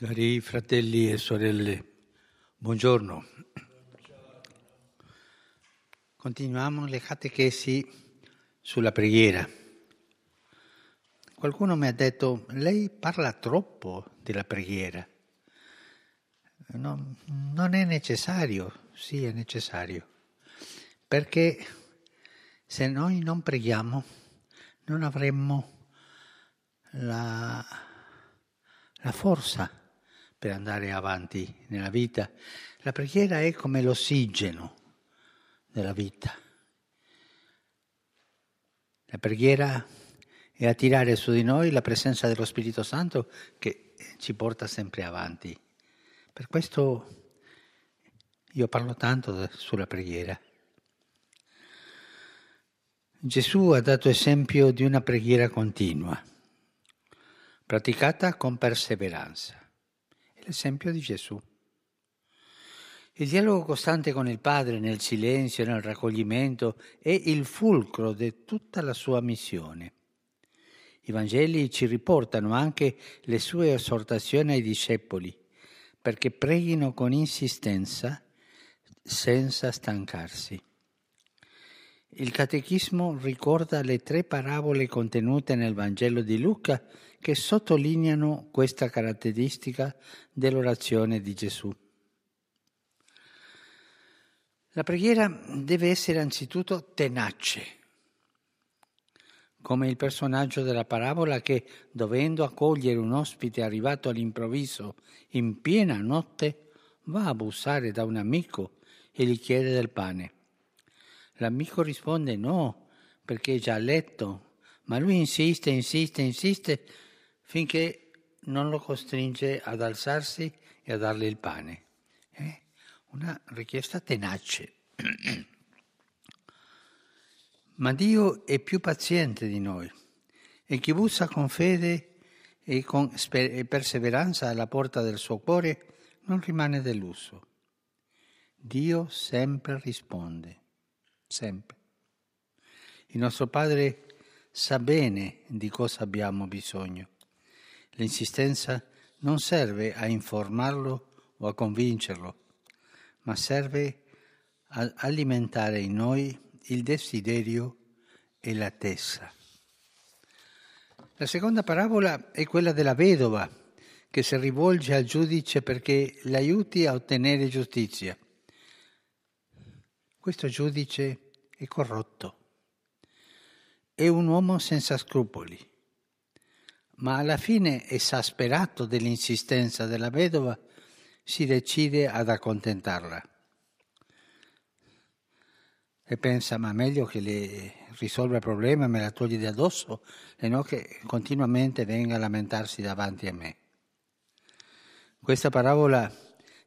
Cari fratelli e sorelle, buongiorno. Continuiamo le catechesi sulla preghiera. Qualcuno mi ha detto, lei parla troppo della preghiera. No, non è necessario, sì è necessario, perché se noi non preghiamo non avremmo la, la forza per andare avanti nella vita. La preghiera è come l'ossigeno della vita. La preghiera è attirare su di noi la presenza dello Spirito Santo che ci porta sempre avanti. Per questo io parlo tanto sulla preghiera. Gesù ha dato esempio di una preghiera continua, praticata con perseveranza l'esempio di Gesù. Il dialogo costante con il Padre nel silenzio, nel raccoglimento, è il fulcro di tutta la sua missione. I Vangeli ci riportano anche le sue esortazioni ai discepoli perché preghino con insistenza senza stancarsi. Il Catechismo ricorda le tre parabole contenute nel Vangelo di Luca che sottolineano questa caratteristica dell'orazione di Gesù. La preghiera deve essere anzitutto tenace, come il personaggio della parabola che, dovendo accogliere un ospite arrivato all'improvviso in piena notte, va a bussare da un amico e gli chiede del pane. L'amico risponde no, perché è già a letto, ma lui insiste, insiste, insiste finché non lo costringe ad alzarsi e a darle il pane. È una richiesta tenace. Ma Dio è più paziente di noi e chi bussa con fede e con perseveranza alla porta del suo cuore non rimane deluso. Dio sempre risponde, sempre. Il nostro Padre sa bene di cosa abbiamo bisogno L'insistenza non serve a informarlo o a convincerlo, ma serve a alimentare in noi il desiderio e l'attesa. La seconda parabola è quella della vedova che si rivolge al giudice perché l'aiuti a ottenere giustizia. Questo giudice è corrotto, è un uomo senza scrupoli ma alla fine, esasperato dell'insistenza della vedova, si decide ad accontentarla. E pensa, ma meglio che le risolva il problema me la toglie di addosso, e non che continuamente venga a lamentarsi davanti a me. Questa parabola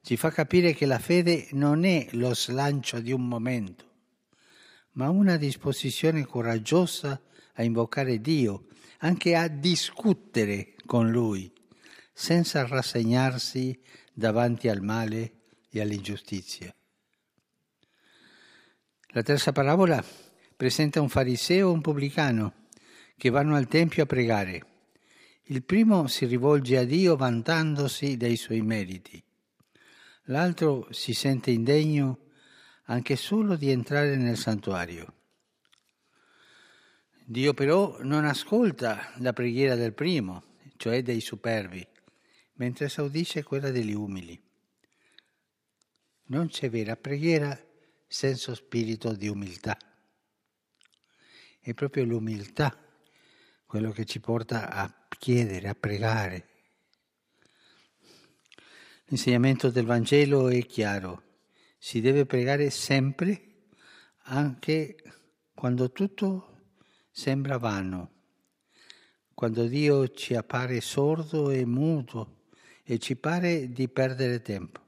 ci fa capire che la fede non è lo slancio di un momento, ma una disposizione coraggiosa a invocare Dio anche a discutere con lui, senza rassegnarsi davanti al male e all'ingiustizia. La terza parabola presenta un fariseo e un pubblicano che vanno al Tempio a pregare. Il primo si rivolge a Dio vantandosi dei suoi meriti. L'altro si sente indegno anche solo di entrare nel santuario. Dio però non ascolta la preghiera del primo, cioè dei superbi, mentre esaudisce quella degli umili. Non c'è vera preghiera senza spirito di umiltà. È proprio l'umiltà quello che ci porta a chiedere, a pregare. L'insegnamento del Vangelo è chiaro, si deve pregare sempre, anche quando tutto sembra vano. Quando Dio ci appare sordo e muto e ci pare di perdere tempo.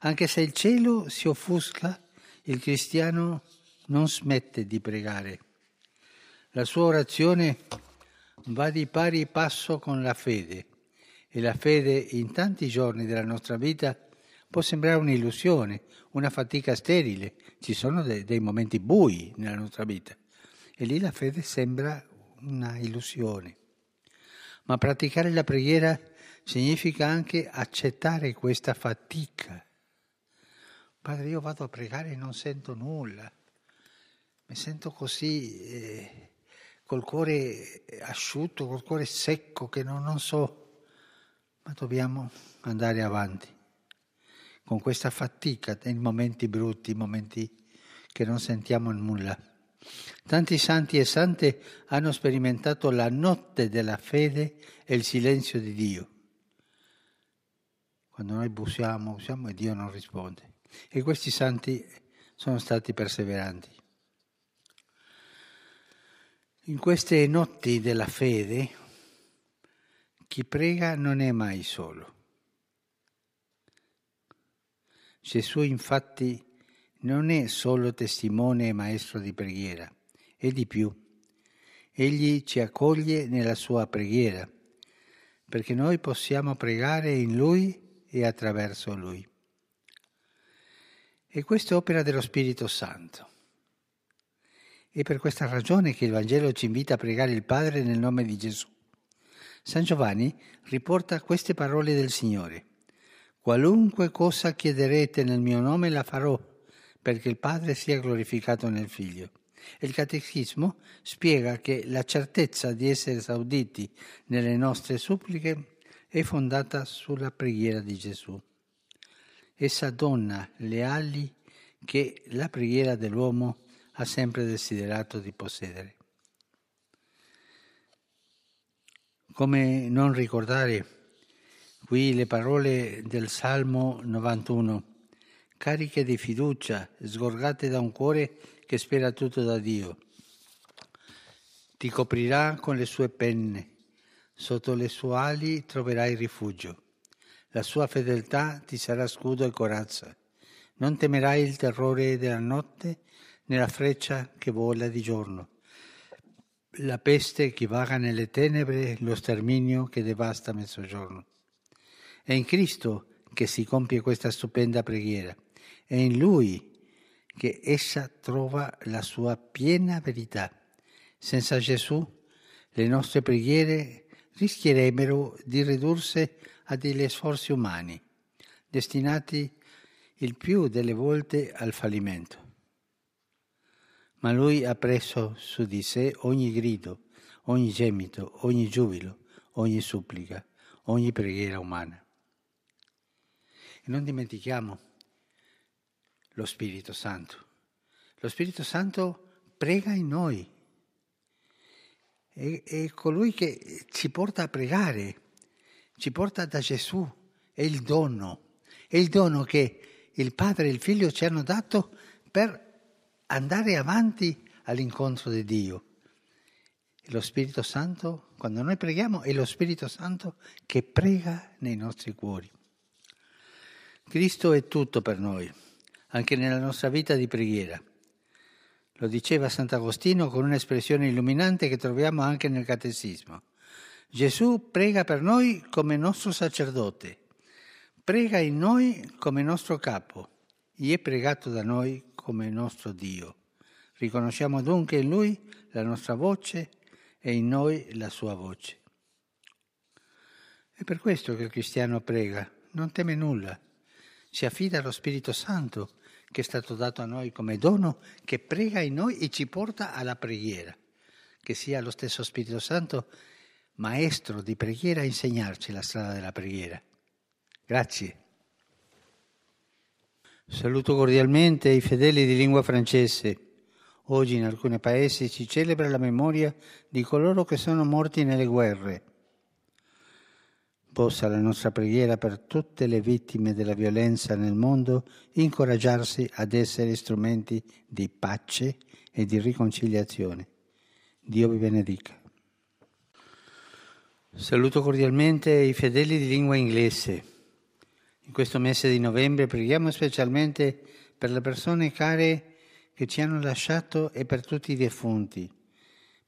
Anche se il cielo si offusca, il cristiano non smette di pregare. La sua orazione va di pari passo con la fede e la fede in tanti giorni della nostra vita può sembrare un'illusione, una fatica sterile. Ci sono dei, dei momenti bui nella nostra vita. E lì la fede sembra una illusione. Ma praticare la preghiera significa anche accettare questa fatica. Padre, io vado a pregare e non sento nulla, mi sento così eh, col cuore asciutto, col cuore secco, che non, non so, ma dobbiamo andare avanti con questa fatica nei momenti brutti, momenti che non sentiamo nulla. Tanti santi e sante hanno sperimentato la notte della fede e il silenzio di Dio. Quando noi bussiamo, bussiamo e Dio non risponde. E questi santi sono stati perseveranti. In queste notti della fede, chi prega non è mai solo. Gesù infatti non è solo testimone e maestro di preghiera, è di più. Egli ci accoglie nella sua preghiera, perché noi possiamo pregare in Lui e attraverso Lui. E questa è opera dello Spirito Santo. È per questa ragione che il Vangelo ci invita a pregare il Padre nel nome di Gesù. San Giovanni riporta queste parole del Signore. Qualunque cosa chiederete nel mio nome la farò, perché il Padre sia glorificato nel Figlio. Il Catechismo spiega che la certezza di essere esauditi nelle nostre suppliche è fondata sulla preghiera di Gesù. Essa donna le ali che la preghiera dell'uomo ha sempre desiderato di possedere. Come non ricordare qui le parole del Salmo 91, cariche di fiducia, sgorgate da un cuore che spera tutto da Dio. Ti coprirà con le sue penne, sotto le sue ali troverai rifugio. La sua fedeltà ti sarà scudo e corazza. Non temerai il terrore della notte, nella freccia che vola di giorno, la peste che vaga nelle tenebre, lo sterminio che devasta mezzogiorno. È in Cristo che si compie questa stupenda preghiera, è in Lui che essa trova la sua piena verità. Senza Gesù le nostre preghiere rischierebbero di ridursi a degli sforzi umani, destinati il più delle volte al fallimento ma lui ha preso su di sé ogni grido, ogni gemito, ogni giubilo, ogni supplica, ogni preghiera umana. E non dimentichiamo lo Spirito Santo. Lo Spirito Santo prega in noi. È, è colui che ci porta a pregare, ci porta da Gesù. È il dono, è il dono che il Padre e il Figlio ci hanno dato per andare avanti all'incontro di Dio. Lo Spirito Santo, quando noi preghiamo, è lo Spirito Santo che prega nei nostri cuori. Cristo è tutto per noi, anche nella nostra vita di preghiera. Lo diceva Sant'Agostino con un'espressione illuminante che troviamo anche nel Catechismo. Gesù prega per noi come nostro sacerdote, prega in noi come nostro capo, e è pregato da noi come nostro Dio. Riconosciamo dunque in Lui la nostra voce e in noi la sua voce. È per questo che il cristiano prega, non teme nulla, si affida allo Spirito Santo che è stato dato a noi come dono, che prega in noi e ci porta alla preghiera. Che sia lo stesso Spirito Santo maestro di preghiera a insegnarci la strada della preghiera. Grazie. Saluto cordialmente i fedeli di lingua francese. Oggi in alcuni paesi si celebra la memoria di coloro che sono morti nelle guerre. Possa la nostra preghiera per tutte le vittime della violenza nel mondo incoraggiarsi ad essere strumenti di pace e di riconciliazione. Dio vi benedica. Saluto cordialmente i fedeli di lingua inglese. In questo mese di novembre preghiamo specialmente per le persone care che ci hanno lasciato e per tutti i defunti,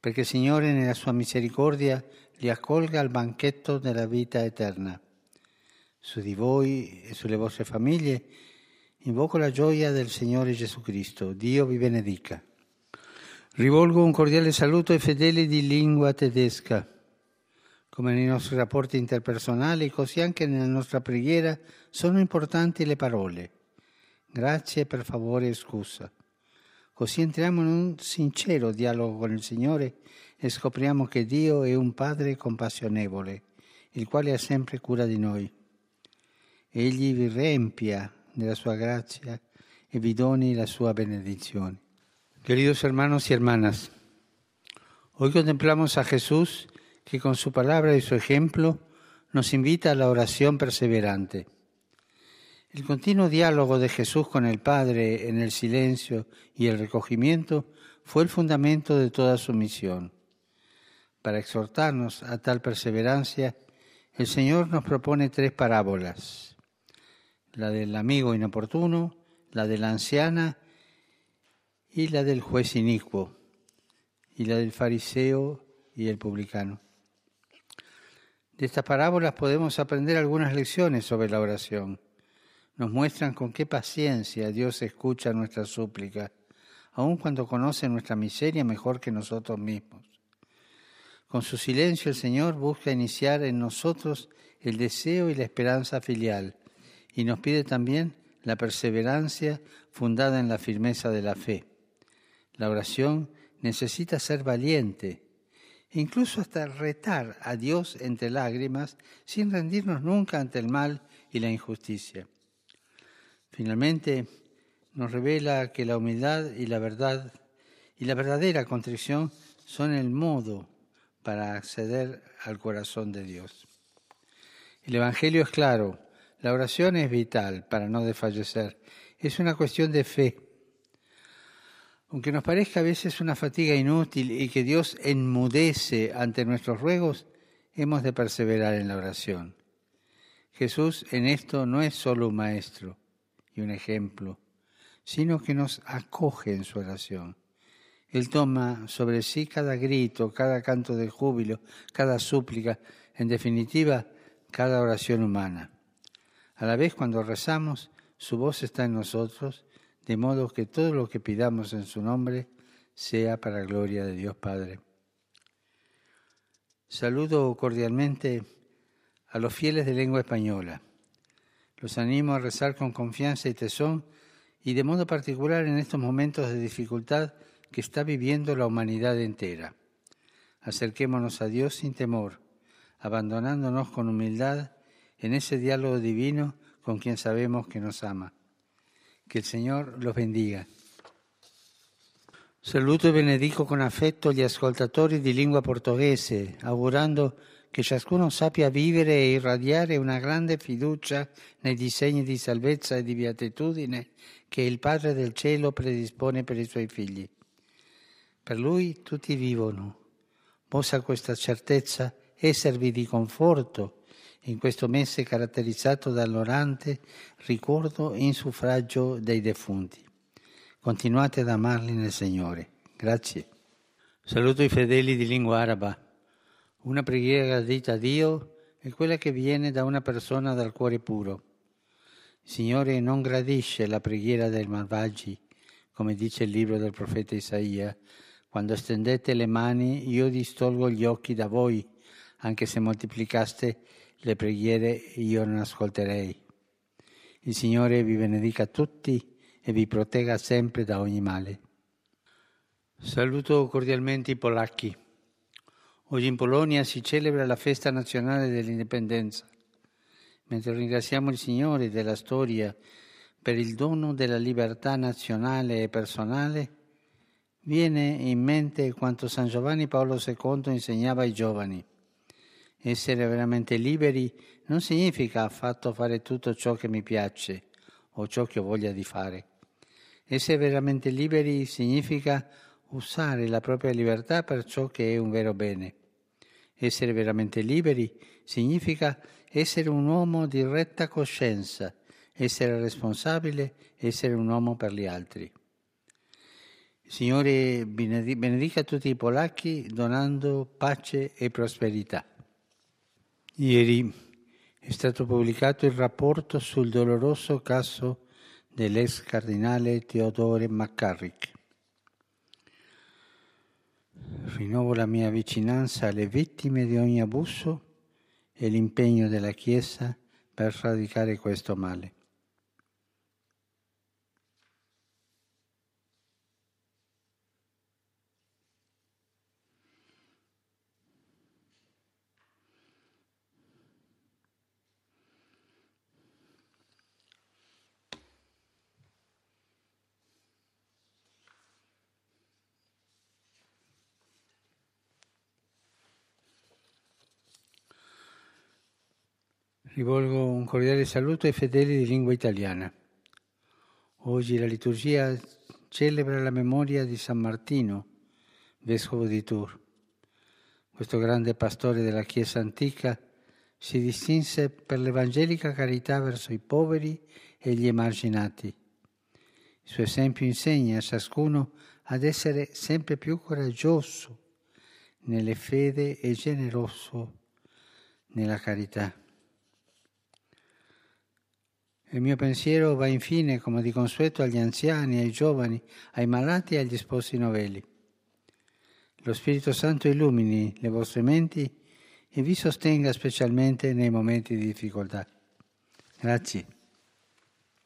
perché il Signore nella sua misericordia li accolga al banchetto della vita eterna. Su di voi e sulle vostre famiglie invoco la gioia del Signore Gesù Cristo. Dio vi benedica. Rivolgo un cordiale saluto ai fedeli di lingua tedesca. Come nei nostri rapporti interpersonali, così anche nella nostra preghiera sono importanti le parole. Grazie, per favore e scusa. Così entriamo in un sincero dialogo con il Signore e scopriamo che Dio è un Padre compassionevole, il quale ha sempre cura di noi. Egli vi riempia della sua grazia e vi doni la sua benedizione. Queridos hermanos y hermanas, hoy contemplamos a Jesús que con su palabra y su ejemplo nos invita a la oración perseverante. El continuo diálogo de Jesús con el Padre en el silencio y el recogimiento fue el fundamento de toda su misión. Para exhortarnos a tal perseverancia, el Señor nos propone tres parábolas, la del amigo inoportuno, la de la anciana y la del juez inicuo, y la del fariseo y el publicano. De estas parábolas podemos aprender algunas lecciones sobre la oración. Nos muestran con qué paciencia Dios escucha nuestra súplica, aun cuando conoce nuestra miseria mejor que nosotros mismos. Con su silencio el Señor busca iniciar en nosotros el deseo y la esperanza filial y nos pide también la perseverancia fundada en la firmeza de la fe. La oración necesita ser valiente, incluso hasta retar a Dios entre lágrimas sin rendirnos nunca ante el mal y la injusticia. Finalmente, nos revela que la humildad y la verdad y la verdadera contrición son el modo para acceder al corazón de Dios. El Evangelio es claro, la oración es vital para no desfallecer, es una cuestión de fe aunque nos parezca a veces una fatiga inútil y que Dios enmudece ante nuestros ruegos, hemos de perseverar en la oración. Jesús en esto no es solo un maestro y un ejemplo, sino que nos acoge en su oración. Él toma sobre sí cada grito, cada canto de júbilo, cada súplica, en definitiva, cada oración humana. A la vez, cuando rezamos, su voz está en nosotros de modo que todo lo que pidamos en su nombre sea para gloria de Dios Padre. Saludo cordialmente a los fieles de lengua española. Los animo a rezar con confianza y tesón y de modo particular en estos momentos de dificultad que está viviendo la humanidad entera. Acerquémonos a Dios sin temor, abandonándonos con humildad en ese diálogo divino con quien sabemos que nos ama. Che il Signore los bendiga. Saluto e benedico con affetto gli ascoltatori di lingua portoghese, augurando che ciascuno sappia vivere e irradiare una grande fiducia nei disegni di salvezza e di beatitudine che il Padre del Cielo predispone per i suoi figli. Per Lui tutti vivono. Possa questa certezza esservi di conforto in questo mese caratterizzato dall'orante ricordo in suffragio dei defunti. Continuate ad amarli nel Signore. Grazie. Saluto i fedeli di lingua araba. Una preghiera gradita a Dio è quella che viene da una persona dal cuore puro. Il Signore non gradisce la preghiera dei malvagi, come dice il libro del profeta Isaia. Quando stendete le mani io distolgo gli occhi da voi, anche se moltiplicaste le preghiere io non ascolterei. Il Signore vi benedica tutti e vi protegga sempre da ogni male. Saluto cordialmente i polacchi. Oggi in Polonia si celebra la festa nazionale dell'indipendenza. Mentre ringraziamo il Signore della storia per il dono della libertà nazionale e personale, viene in mente quanto San Giovanni Paolo II insegnava ai giovani. Essere veramente liberi non significa affatto fare tutto ciò che mi piace o ciò che ho voglia di fare. Essere veramente liberi significa usare la propria libertà per ciò che è un vero bene. Essere veramente liberi significa essere un uomo di retta coscienza, essere responsabile, essere un uomo per gli altri. Signore benedica tutti i polacchi donando pace e prosperità. Ieri è stato pubblicato il rapporto sul doloroso caso dell'ex cardinale Theodore McCarrick. Rinnovo la mia vicinanza alle vittime di ogni abuso e l'impegno della Chiesa per radicare questo male. Rivolgo un cordiale saluto ai fedeli di lingua italiana. Oggi la liturgia celebra la memoria di San Martino, vescovo di Tours. Questo grande pastore della Chiesa antica si distinse per l'evangelica carità verso i poveri e gli emarginati. Il suo esempio insegna a ciascuno ad essere sempre più coraggioso nelle fede e generoso nella carità. Il mio pensiero va infine, come di consueto, agli anziani, ai giovani, ai malati e agli sposi novelli. Lo Spirito Santo illumini le vostre menti e vi sostenga specialmente nei momenti di difficoltà. Grazie.